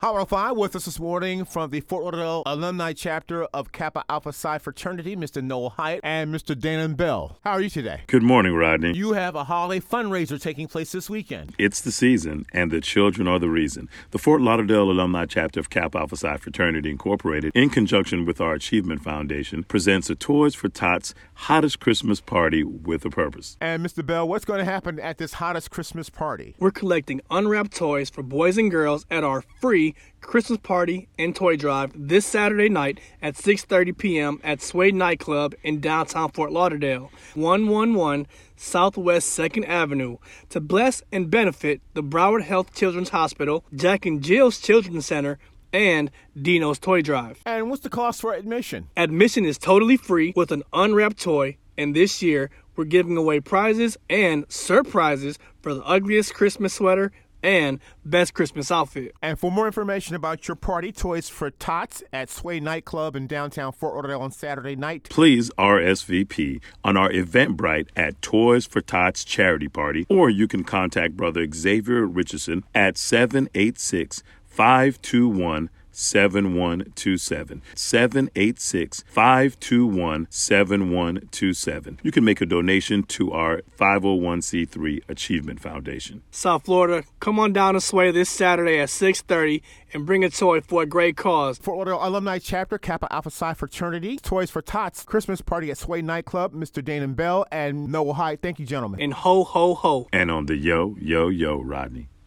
Howard 5 with us this morning from the Fort Lauderdale Alumni Chapter of Kappa Alpha Psi Fraternity, Mr. Noel Hyatt and Mr. Danon Bell. How are you today? Good morning, Rodney. You have a holiday fundraiser taking place this weekend. It's the season, and the children are the reason. The Fort Lauderdale Alumni Chapter of Kappa Alpha Psi Fraternity Incorporated, in conjunction with our Achievement Foundation, presents a Toys for Tots hottest Christmas party with a purpose. And Mr. Bell, what's going to happen at this hottest Christmas party? We're collecting unwrapped toys for boys and girls at our free Christmas party and toy drive this Saturday night at 6:30 p.m. at Sway Nightclub in downtown Fort Lauderdale, 111 Southwest 2nd Avenue, to bless and benefit the Broward Health Children's Hospital, Jack and Jill's Children's Center, and Dino's Toy Drive. And what's the cost for admission? Admission is totally free with an unwrapped toy, and this year we're giving away prizes and surprises for the ugliest Christmas sweater and best Christmas outfit. And for more information about your party, Toys for Tots at Sway Nightclub in downtown Fort Lauderdale on Saturday night. Please RSVP on our Eventbrite at Toys for Tots Charity Party, or you can contact Brother Xavier Richardson at 786 521 7127. 786 521 7127. You can make a donation to our 501c3 Achievement Foundation. South Florida, come on down to Sway this Saturday at 6:30 and bring a toy for a great cause. Fort Lauderdale Alumni Chapter, Kappa Alpha Psi Fraternity, Toys for Tots, Christmas Party at Sway Nightclub, Mr. Danon Bell and Noel Hyatt. Thank you, gentlemen. And ho ho ho. And on the yo, yo, yo, Rodney.